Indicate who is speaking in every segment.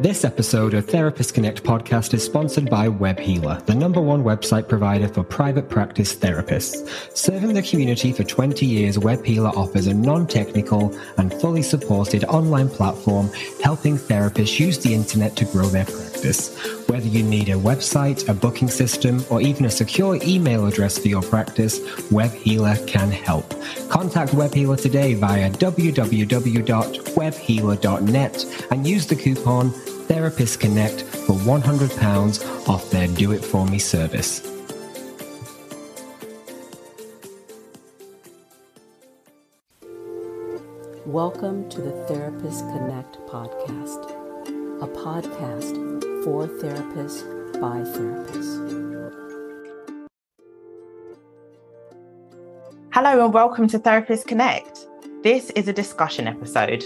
Speaker 1: This episode of Therapist Connect podcast is sponsored by WebHealer, the number one website provider for private practice therapists. Serving the community for 20 years, WebHealer offers a non-technical and fully supported online platform helping therapists use the internet to grow their practice. Whether you need a website, a booking system, or even a secure email address for your practice, WebHealer can help. Contact WebHealer today via www.webhealer.net and use the coupon Therapist Connect for £100 off their Do It For Me service.
Speaker 2: Welcome to the Therapist Connect podcast, a podcast for therapists by therapists.
Speaker 3: Hello and welcome to Therapist Connect. This is a discussion episode.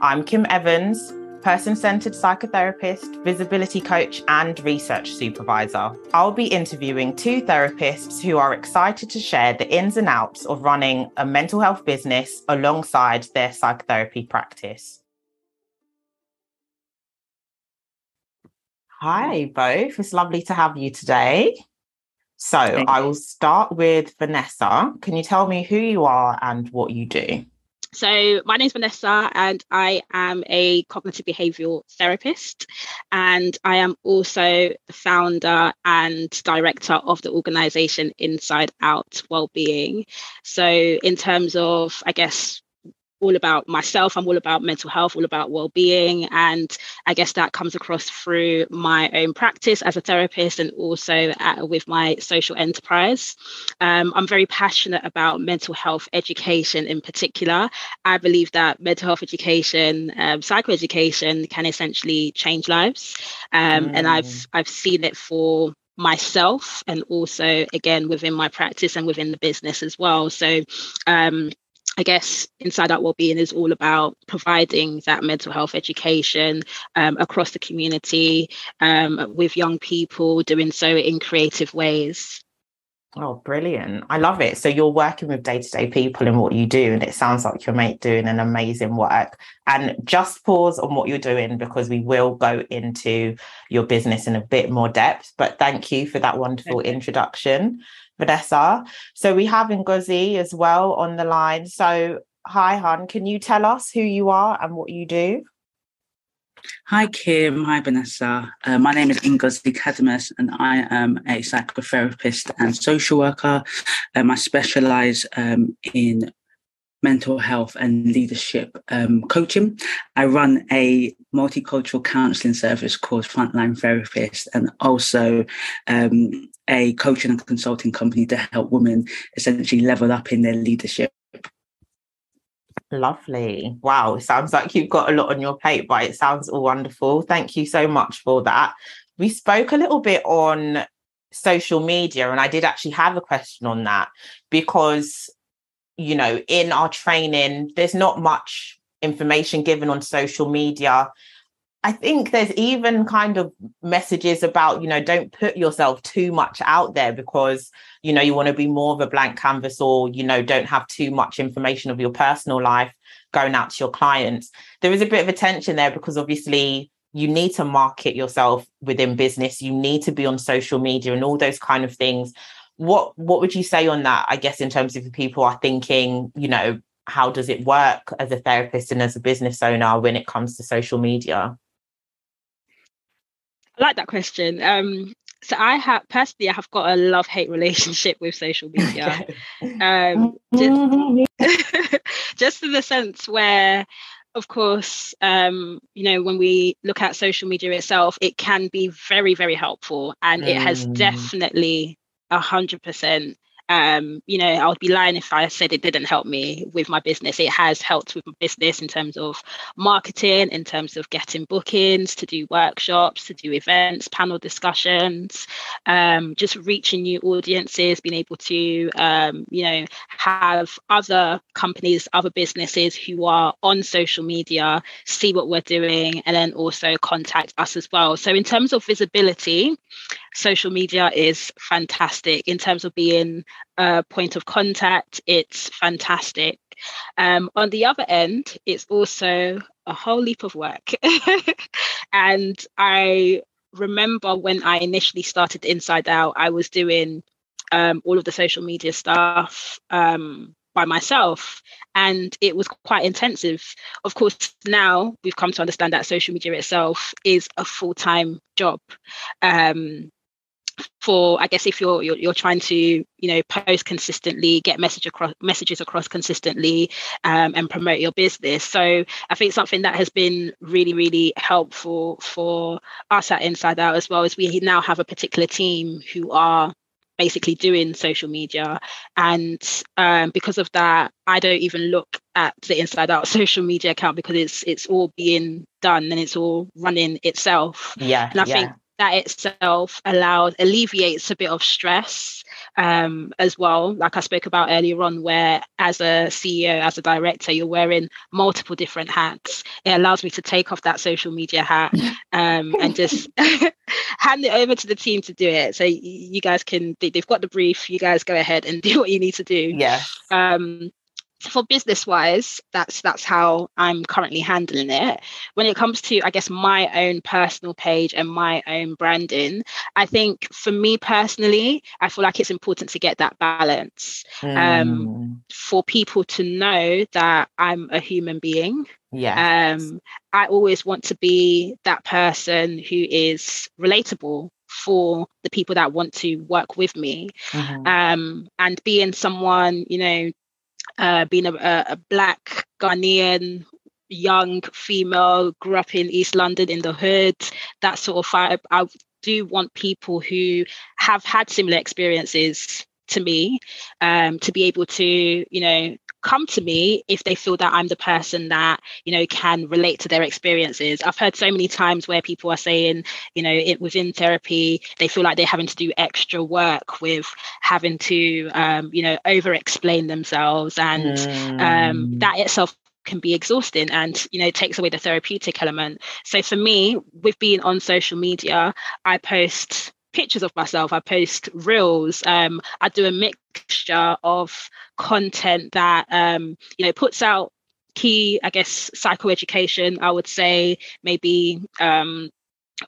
Speaker 3: I'm Kim Evans, person centered psychotherapist, visibility coach, and research supervisor. I'll be interviewing two therapists who are excited to share the ins and outs of running a mental health business alongside their psychotherapy practice. Hi, both. It's lovely to have you today. So, I will start with Vanessa. Can you tell me who you are and what you do?
Speaker 4: So, my name is Vanessa, and I am a cognitive behavioral therapist. And I am also the founder and director of the organization Inside Out Wellbeing. So, in terms of, I guess, all about myself. I'm all about mental health, all about well-being, and I guess that comes across through my own practice as a therapist and also at, with my social enterprise. Um, I'm very passionate about mental health education in particular. I believe that mental health education, um, psychoeducation, can essentially change lives, um, mm. and I've mm. I've seen it for myself and also again within my practice and within the business as well so um, I guess Inside Out Wellbeing is all about providing that mental health education um, across the community um, with young people, doing so in creative ways.
Speaker 3: Oh, brilliant. I love it. So you're working with day to day people in what you do, and it sounds like you're mate doing an amazing work. And just pause on what you're doing because we will go into your business in a bit more depth. But thank you for that wonderful introduction. Vanessa. So we have Ngozi as well on the line. So, hi, Han, can you tell us who you are and what you do?
Speaker 5: Hi, Kim. Hi, Vanessa. Uh, my name is Ngozi Cadmus, and I am a psychotherapist and social worker. Um, I specialize um, in mental health and leadership um, coaching. I run a multicultural counseling service called Frontline Therapist and also um, a coaching and consulting company to help women essentially level up in their leadership.
Speaker 3: Lovely. Wow. Sounds like you've got a lot on your plate, but it sounds all wonderful. Thank you so much for that. We spoke a little bit on social media, and I did actually have a question on that because you know, in our training, there's not much information given on social media. I think there's even kind of messages about, you know, don't put yourself too much out there because, you know, you want to be more of a blank canvas or, you know, don't have too much information of your personal life going out to your clients. There is a bit of a tension there because obviously you need to market yourself within business, you need to be on social media and all those kind of things. What what would you say on that i guess in terms of people are thinking you know how does it work as a therapist and as a business owner when it comes to social media
Speaker 4: i like that question um so i have personally i have got a love hate relationship with social media um just, just in the sense where of course, um, you know, when we look at social media itself, it can be very, very helpful. And mm. it has mm. definitely a hundred percent um, you know, I would be lying if I said it didn't help me with my business. It has helped with my business in terms of marketing, in terms of getting bookings, to do workshops, to do events, panel discussions, um, just reaching new audiences, being able to, um, you know, have other companies, other businesses who are on social media see what we're doing and then also contact us as well. So, in terms of visibility, social media is fantastic in terms of being point of contact. It's fantastic. Um, on the other end, it's also a whole leap of work. and I remember when I initially started Inside Out, I was doing um, all of the social media stuff um, by myself, and it was quite intensive. Of course, now we've come to understand that social media itself is a full time job. Um, for I guess if you're, you're, you're trying to you know post consistently, get message across messages across consistently, um, and promote your business. So I think something that has been really really helpful for us at Inside Out as well is we now have a particular team who are basically doing social media and um, because of that i don't even look at the inside out social media account because it's it's all being done and it's all running itself
Speaker 3: yeah
Speaker 4: and i
Speaker 3: yeah.
Speaker 4: think that itself allows alleviates a bit of stress um, as well. Like i spoke about earlier on where as a ceo as a director you're wearing multiple different hats. It allows me to take off that social media hat um, and just hand it over to the team to do it. So you guys can they've got the brief. You guys go ahead and do what you need to do.
Speaker 3: Yeah
Speaker 4: um, for business wise that's that's how i'm currently handling it when it comes to i guess my own personal page and my own branding i think for me personally i feel like it's important to get that balance um, mm. um, for people to know that i'm a human being
Speaker 3: yeah
Speaker 4: um, i always want to be that person who is relatable for the people that want to work with me mm-hmm. um, and being someone you know uh, being a, a black Ghanaian young female, grew up in East London in the hood, that sort of vibe. I do want people who have had similar experiences to me um, to be able to, you know, come to me if they feel that I'm the person that, you know, can relate to their experiences. I've heard so many times where people are saying, you know, it within therapy, they feel like they're having to do extra work with having to, um, you know, over explain themselves. And um, mm. um, that itself can be exhausting and you know takes away the therapeutic element so for me with being on social media i post pictures of myself. I post reels. Um, I do a mixture of content that um, you know puts out key, I guess, psychoeducation. I would say maybe um,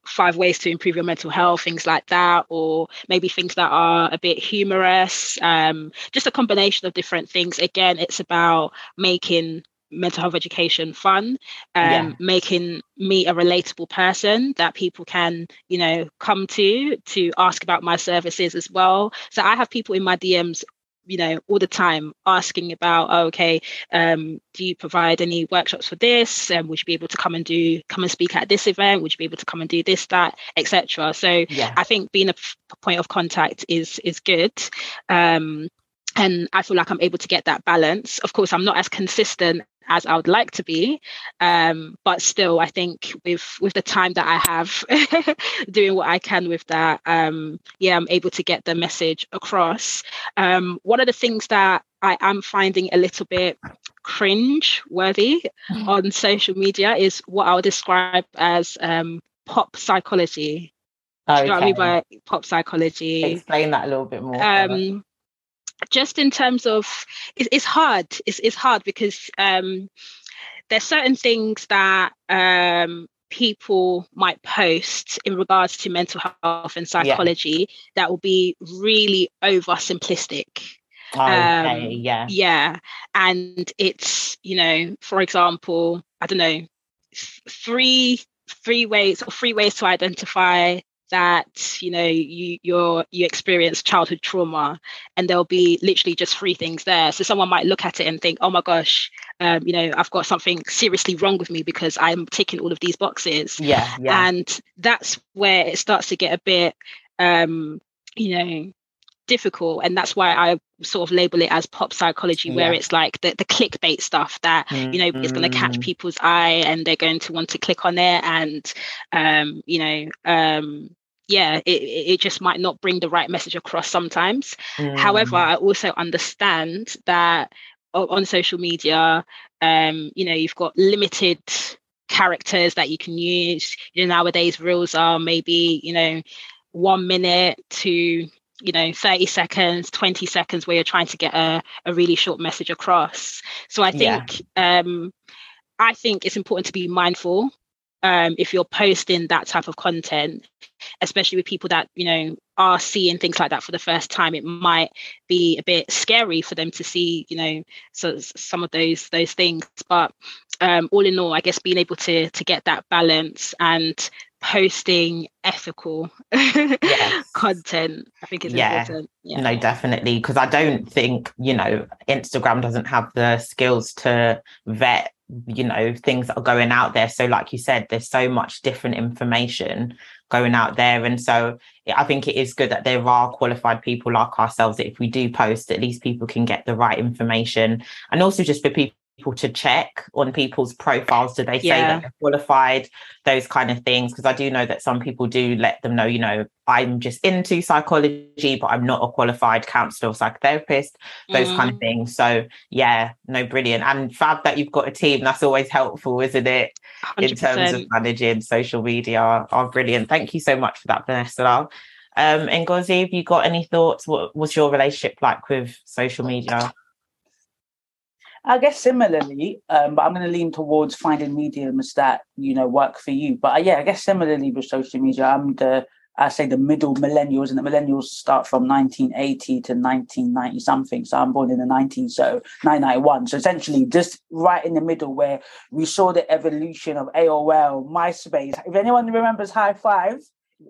Speaker 4: five ways to improve your mental health, things like that, or maybe things that are a bit humorous. Um, just a combination of different things. Again, it's about making mental health education fun um, yeah. making me a relatable person that people can you know come to to ask about my services as well so i have people in my dms you know all the time asking about oh, okay um, do you provide any workshops for this um, would you be able to come and do come and speak at this event would you be able to come and do this that etc so yeah. i think being a point of contact is is good um, and I feel like I'm able to get that balance. Of course, I'm not as consistent as I would like to be, um, but still, I think with with the time that I have, doing what I can with that, um, yeah, I'm able to get the message across. Um, one of the things that I am finding a little bit cringe worthy mm-hmm. on social media is what I'll describe as um, pop psychology. Okay. Do you know what I mean by pop psychology?
Speaker 3: Explain that a little bit more.
Speaker 4: Just in terms of it's, it's hard. It's, it's hard because um, there's certain things that um, people might post in regards to mental health and psychology yeah. that will be really oversimplistic.
Speaker 3: Oh, um, yeah.
Speaker 4: yeah. And it's you know for example i don't know three three ways or three ways to identify that you know you you're you experience childhood trauma and there'll be literally just three things there so someone might look at it and think oh my gosh um, you know i've got something seriously wrong with me because i'm ticking all of these boxes
Speaker 3: yeah, yeah.
Speaker 4: and that's where it starts to get a bit um, you know difficult and that's why i sort of label it as pop psychology yeah. where it's like the, the clickbait stuff that mm-hmm. you know is going to catch mm. people's eye and they're going to want to click on it and um you know um yeah it, it just might not bring the right message across sometimes mm. however i also understand that on social media um you know you've got limited characters that you can use you know nowadays reels are maybe you know one minute to you know 30 seconds 20 seconds where you're trying to get a, a really short message across so i think yeah. um i think it's important to be mindful um, if you're posting that type of content, especially with people that you know are seeing things like that for the first time, it might be a bit scary for them to see, you know, so some of those those things. But um, all in all, I guess being able to to get that balance and posting ethical yes. content i think is yeah. important
Speaker 3: yeah no definitely because i don't think you know instagram doesn't have the skills to vet you know things that are going out there. So like you said there's so much different information going out there. And so i think it is good that there are qualified people like ourselves that if we do post at least people can get the right information. And also just for people people to check on people's profiles. Do they say yeah. that they're qualified? Those kind of things because i do know that some people do let them know you know i'm just into psychology but i'm not a qualified counselor or psychotherapist those mm. kind of mm. things. So yeah no brilliant. And fab that you've got a team. That's always helpful isn't it? 100%. in terms of managing social media. Are oh, brilliant. Thank you so much for that vanessa. Um ngozi have you got any thoughts? What was your relationship like with social media
Speaker 5: I guess similarly, um, but I'm going to lean towards finding mediums that you know work for you. But uh, yeah, I guess similarly with social media, I'm the I say the middle millennials, and the millennials start from 1980 to 1990 something. So I'm born in the 19, so 991. So essentially, just right in the middle where we saw the evolution of AOL, MySpace. If anyone remembers Hi5,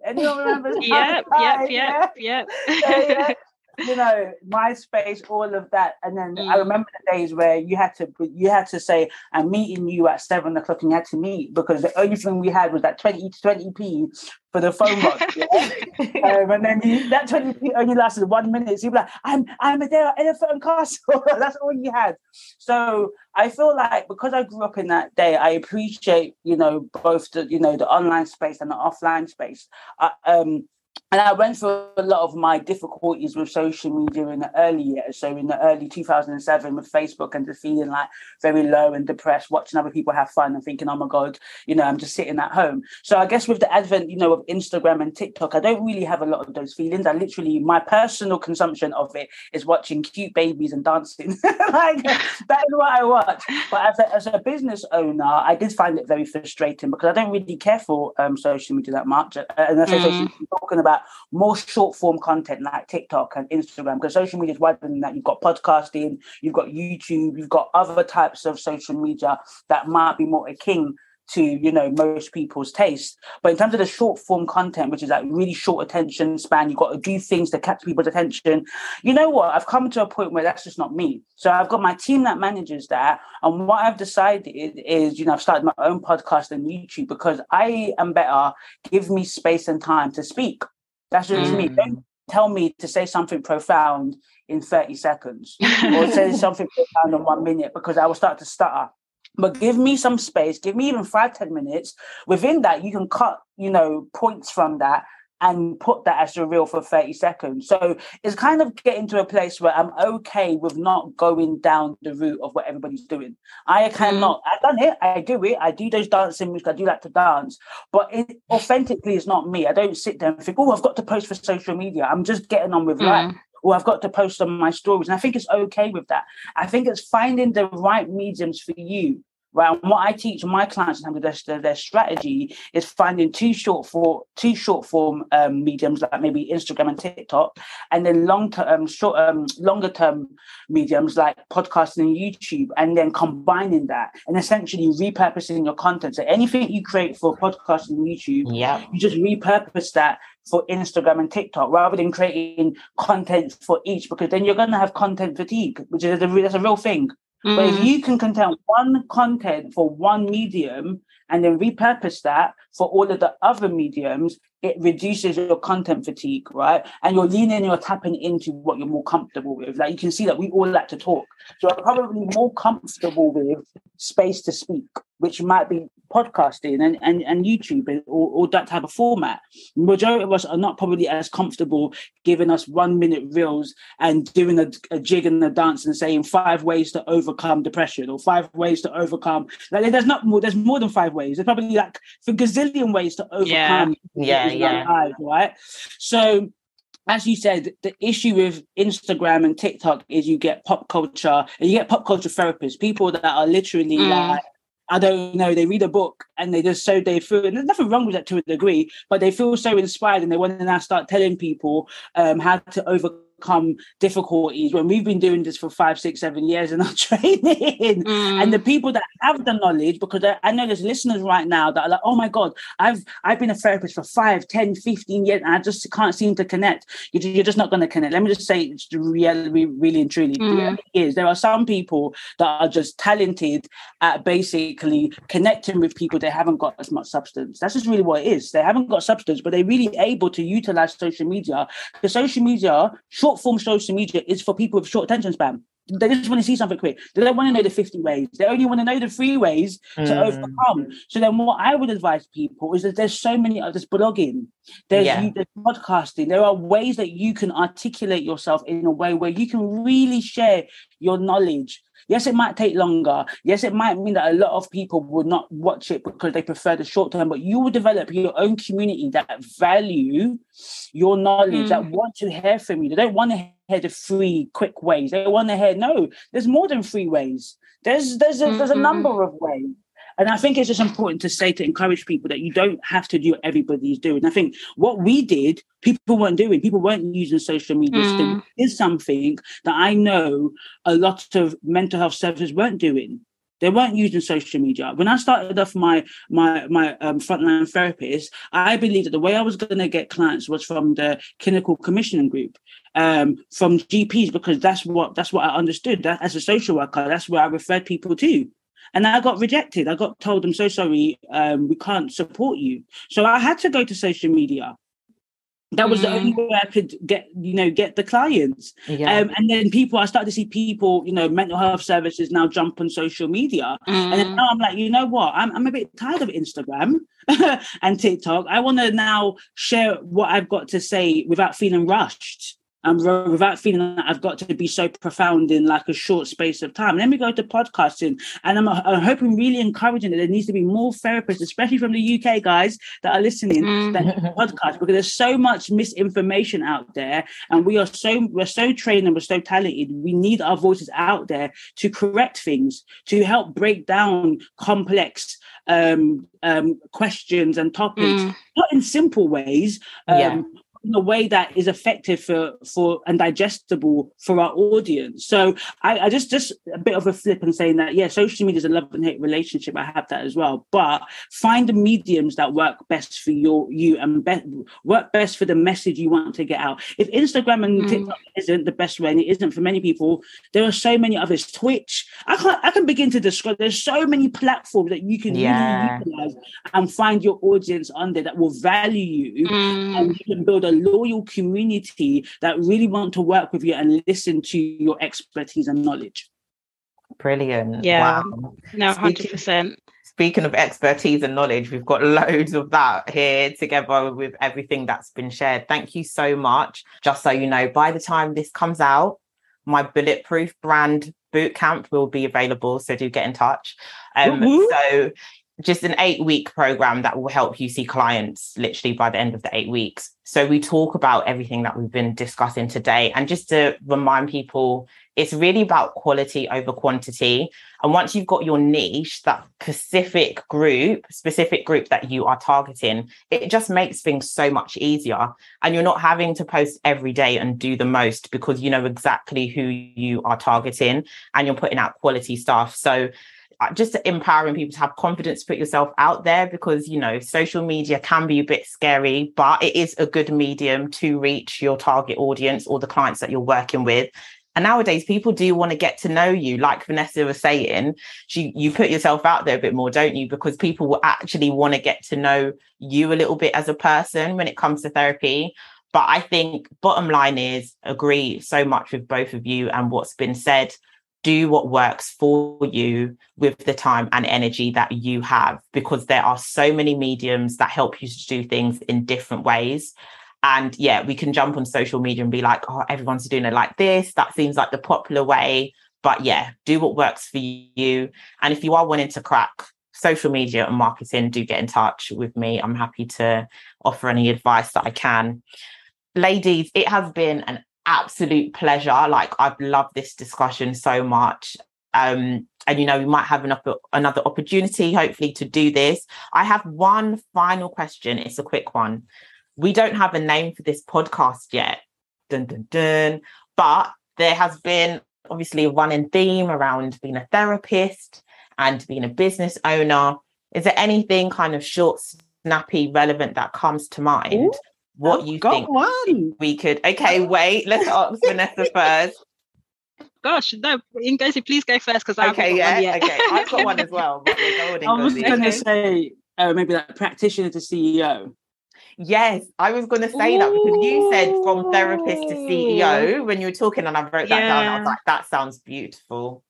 Speaker 5: anyone remembers?
Speaker 4: yep, yep, yep, yep, yep
Speaker 5: you know, MySpace, all of that. And then mm. I remember the days where you had to you had to say, I'm meeting you at seven o'clock and you had to meet because the only thing we had was that 20 to 20p for the phone box. Yeah? um, and then you, that 20p only lasted one minute. So you'd be like, I'm I'm there at Elephant Castle. That's all you had. So I feel like because I grew up in that day, I appreciate, you know, both the, you know, the online space and the offline space. Uh, um, and I went through a lot of my difficulties with social media in the early years. So in the early 2007 with Facebook and just feeling like very low and depressed, watching other people have fun and thinking, oh my God, you know, I'm just sitting at home. So I guess with the advent, you know, of Instagram and TikTok, I don't really have a lot of those feelings. I literally, my personal consumption of it is watching cute babies and dancing. like that is what I watch. But as a, as a business owner, I did find it very frustrating because I don't really care for um, social media that much. And I say mm. talking about more short form content like TikTok and Instagram because social media is wider than that. You've got podcasting, you've got YouTube, you've got other types of social media that might be more akin to you know most people's taste. But in terms of the short form content which is like really short attention span you've got to do things to catch people's attention. You know what? I've come to a point where that's just not me. So i've got my team that manages that and what i've decided is you know i've started my own podcast and youtube because i am better. Give me space and time to speak that's just mm. me. Don't tell me to say something profound in 30 seconds or say something profound in one minute because I will start to stutter. But give me some space, give me even five, 10 minutes. Within that, you can cut, you know, points from that and put that as a reel for 30 seconds. So it's kind of getting to a place where I'm okay with not going down the route of what everybody's doing. I cannot, mm. I've done it, I do it, I do those dancing moves, I do like to dance, but it authentically is not me. I don't sit there and think, oh, I've got to post for social media. I'm just getting on with mm. life or I've got to post on my stories. And I think it's okay with that. I think it's finding the right mediums for you Right. And what I teach my clients in terms of their, their strategy is finding two short form, two short form um, mediums like maybe Instagram and TikTok, and then long term, short, um, longer term mediums like podcasting and YouTube, and then combining that and essentially repurposing your content. So anything you create for podcasting and YouTube, yeah, you just repurpose that for Instagram and TikTok rather than creating content for each because then you're going to have content fatigue, which is a, that's a real thing. Mm. But if mm. you can contain one content for one medium and then repurpose that for all of the other mediums, it reduces your content fatigue, right? And you're leaning, you're tapping into what you're more comfortable with. Like you can see that we all like to talk. So I'm probably more comfortable with space to speak, which might be podcasting and, and, and YouTube or, or that type of format. Majority of us are not probably as comfortable giving us one minute reels and doing a, a jig and a dance and saying five ways to overcome depression or five ways to overcome. Like there's not more, there's more than five ways. There's probably like for gazillion ways to overcome.
Speaker 3: Yeah, yeah, yeah.
Speaker 5: Life, right. So as you said, the issue with Instagram and TikTok is you get pop culture and you get pop culture therapists, people that are literally mm. like I don't know, they read a book and they just so they feel, and there's nothing wrong with that to a degree, but they feel so inspired and they want to now start telling people um, how to overcome overcome difficulties when we've been doing this for five, six, seven years in our training. Mm. And the people that have the knowledge, because I, I, know there's listeners right now that are like, oh my God, I've I've been a therapist for five, 10, 15 years, and I just can't seem to connect. You're, just not going to connect. Let me just say it's really, really and truly. Mm. is there are some people that are just talented at basically connecting with people they haven't got as much substance. That's just really what it is. They haven't got substance, but they're really able to utilize social media. The social media, short form social media is for people with short attention span. They just want to see something quick. They don't want to know the 50 ways. They only want to know the three ways mm. to overcome. So then what I would advise people is that there's so many others blogging, there's, yeah. you, there's podcasting. There are ways that you can articulate yourself in a way where you can really share your knowledge Yes, it might take longer. Yes, it might mean that a lot of people would not watch it because they prefer the short term, but you will develop your own community that value your knowledge, mm. that want to hear from you. They don't want to hear the free, quick ways. They want to hear, no, there's more than three ways. There's there's a, mm-hmm. there's a mm-hmm. number of ways. And I think it's just important to say to encourage people that you don't have to do what everybody's doing. I think what we did, people weren't doing. People weren't using social media. Mm. is something that I know a lot of mental health services weren't doing. They weren't using social media. When I started off my my my um, frontline therapist, I believed that the way I was going to get clients was from the clinical commissioning group, um, from GPs, because that's what that's what I understood. That as a social worker, that's where I referred people to and I got rejected. I got told, "I'm so sorry, um, we can't support you." So I had to go to social media. That was mm. the only way I could get, you know, get the clients. Yeah. Um, and then people, I started to see people, you know, mental health services now jump on social media. Mm. And then now I'm like, you know what? I'm, I'm a bit tired of Instagram and TikTok. I want to now share what I've got to say without feeling rushed and without feeling that I've got to be so profound in like a short space of time. Then we go to podcasting, and I'm, I'm hoping, really encouraging that there needs to be more therapists, especially from the UK guys that are listening mm. that podcast, because there's so much misinformation out there, and we are so we're so trained and we're so talented. We need our voices out there to correct things, to help break down complex um, um, questions and topics, mm. not in simple ways. Um, yeah in a way that is effective for for and digestible for our audience. So I, I just just a bit of a flip and saying that yeah, social media is a love and hate relationship. I have that as well, but find the mediums that work best for your you and be, work best for the message you want to get out. If Instagram and mm. TikTok isn't the best way, and it isn't for many people, there are so many others. Twitch, I can I can begin to describe. There's so many platforms that you can yeah. really utilize and find your audience on there that will value you, mm. and you can build a loyal community that really want to work with you and listen to your expertise and knowledge.
Speaker 3: Brilliant.
Speaker 4: Yeah. Wow. No, 100%.
Speaker 3: Speaking of expertise and knowledge, we've got loads of that here together with everything that's been shared. Thank you so much. Just so you know, by the time this comes out, my bulletproof brand boot camp will be available. So do get in touch. Um, so just an eight week program that will help you see clients literally by the end of the eight weeks. So we talk about everything that we've been discussing today. And just to remind people, it's really about quality over quantity. And once you've got your niche, that specific group, specific group that you are targeting, it just makes things so much easier. And you're not having to post every day and do the most because you know exactly who you are targeting and you're putting out quality stuff. So Uh, just empowering people to have confidence to put yourself out there because you know social media can be a bit scary but it is a good medium to reach your target audience or the clients that you're working with. And nowadays people do want to get to know you. Like vanessa was saying she, you put yourself out there a bit more don't you? Because people will actually want to get to know you a little bit as a person when it comes to therapy. But i think bottom line is agree so much with both of you and what's been said do what works for you with the time and energy that you have because there are so many mediums that help you to do things in different ways. And yeah we can jump on social media and be like oh everyone's doing it like this. That seems like the popular way. But yeah do what works for you. And if you are wanting to crack social media and marketing do get in touch with me. I'm happy to offer any advice that i can. Ladies it has been an absolute pleasure. Like I've loved this discussion so much. Um, and you know we might have another another opportunity hopefully to do this i have one final question it's a quick one we don't have a name for this podcast yet dun, dun, dun. but there has been obviously a running theme around being a therapist and being a business owner is there anything kind of short snappy relevant that comes to mind Ooh, what I've you think
Speaker 5: one.
Speaker 3: we could okay wait let's ask vanessa first
Speaker 4: gosh, no, Ngozi, please go first because
Speaker 3: I okay, yeah, okay, I've got one as well.
Speaker 5: I was going to okay. say uh, maybe like practitioner to CEO.
Speaker 3: Yes, I was going to say Ooh. that because you said from therapist to CEO when you were talking, and I wrote that yeah. down. I was like, that sounds beautiful.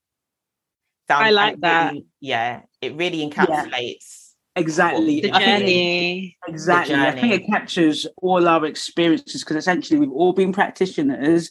Speaker 4: Sounds I like that.
Speaker 3: Really, yeah, it really encapsulates
Speaker 5: exactly
Speaker 4: the journey
Speaker 5: exactly journey. i think it captures all our experiences because essentially we've all been practitioners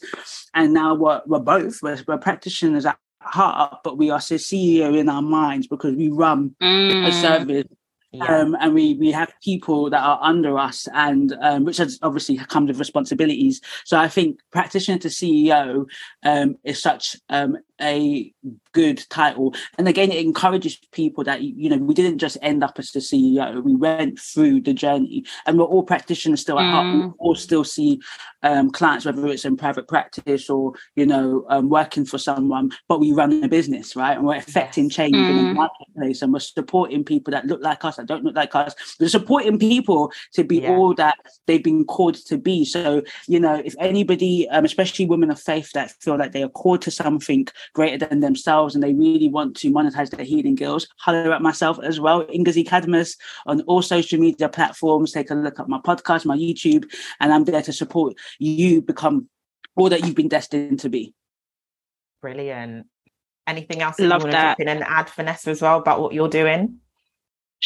Speaker 5: and now we're, we're both we're, we're practitioners at heart but we are ceo in our minds because we run mm. a service yeah. Um, and we we have people that are under us, and um, which has obviously comes with responsibilities. So I think practitioner to CEO um, is such um, a good title and again it encourages people that you know we didn't just end up as the ceo we went through the journey and we're all practitioners still at heart we mm. all still see um, clients whether it's in private practice or you know um, working for someone but we run a business right and we're affecting change mm. in the mm. marketplace and we're supporting people that look like us that don't look like us we're supporting people to be yeah. all that they've been called to be so you know if anybody um, especially women of faith that feel like they are called to something greater than themselves and they really want to monetize their healing girls, holler at myself as well, Ngozi Cadmus, on all social media platforms. Take a look at my podcast, my YouTube, and I'm there to support you become all that you've been destined to be.
Speaker 3: Brilliant. Anything else Love you want that. to in and add, Vanessa, as well about what you're doing?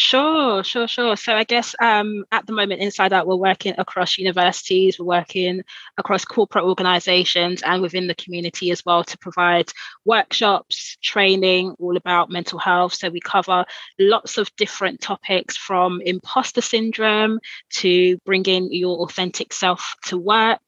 Speaker 4: Sure, sure, sure. So I guess um, at the moment, Inside Out, we're working across universities, we're working across corporate organizations and within the community as well to provide workshops, training, all about mental health. So we cover lots of different topics from imposter syndrome to bringing your authentic self to work.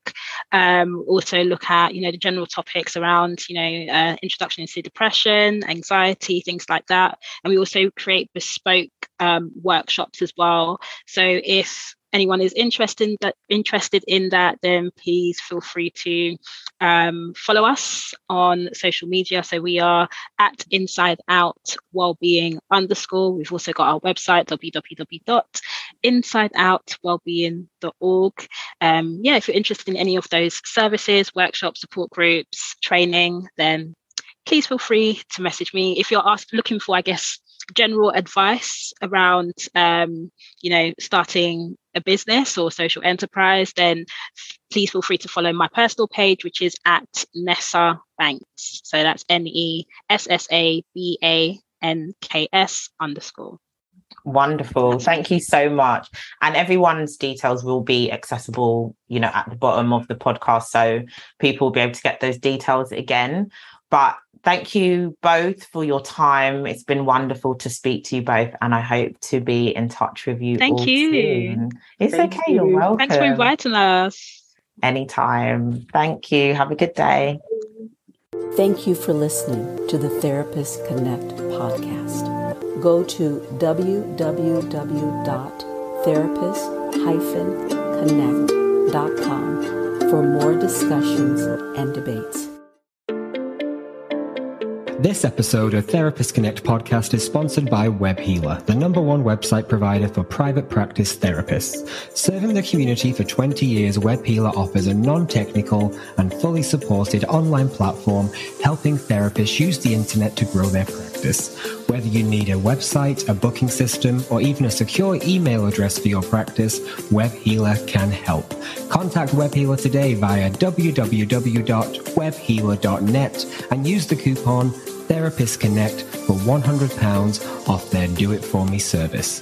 Speaker 4: Um, also look at, you know, the general topics around, you know, uh, introduction into depression, anxiety, things like that. And we also create bespoke um, workshops as well. So if anyone is interested in that interested in that then please feel free to um, follow us on social media. So we are at inside out wellbeing underscore. We've also got our website www.insideoutwellbeing.org um, yeah if you're interested in any of those services workshops support groups training then please feel free to message me. If you're asked, looking for i guess general advice around um, you know starting a business or social enterprise then please feel free to follow my personal page which is at nessa banks so that's n-e-s-s-a-b-a-n-k-s underscore
Speaker 3: Wonderful. Thank you so much. And everyone's details will be accessible, you know, at the bottom of the podcast. So people will be able to get those details again. But thank you both for your time. It's been wonderful to speak to you both, and I hope to be in touch with you.
Speaker 4: Thank you.
Speaker 3: Soon. It's
Speaker 4: thank
Speaker 3: okay. You. are welcome.
Speaker 4: Thanks for inviting us.
Speaker 3: Anytime. Thank you. Have a good day.
Speaker 2: Thank you for listening to the Therapist Connect podcast. Go to www.therapist-connect.com for more discussions and debates.
Speaker 1: This episode of Therapist Connect podcast is sponsored by WebHealer, the number one website provider for private practice therapists. Serving the community for 20 years, WebHealer offers a non-technical and fully supported online platform helping therapists use the internet to grow their practice. Whether you need a website, a booking system, or even a secure email address for your practice, WebHealer can help. Contact WebHealer today via www.webhealer.net and use the coupon Therapist Connect for £100 off their Do It For Me service.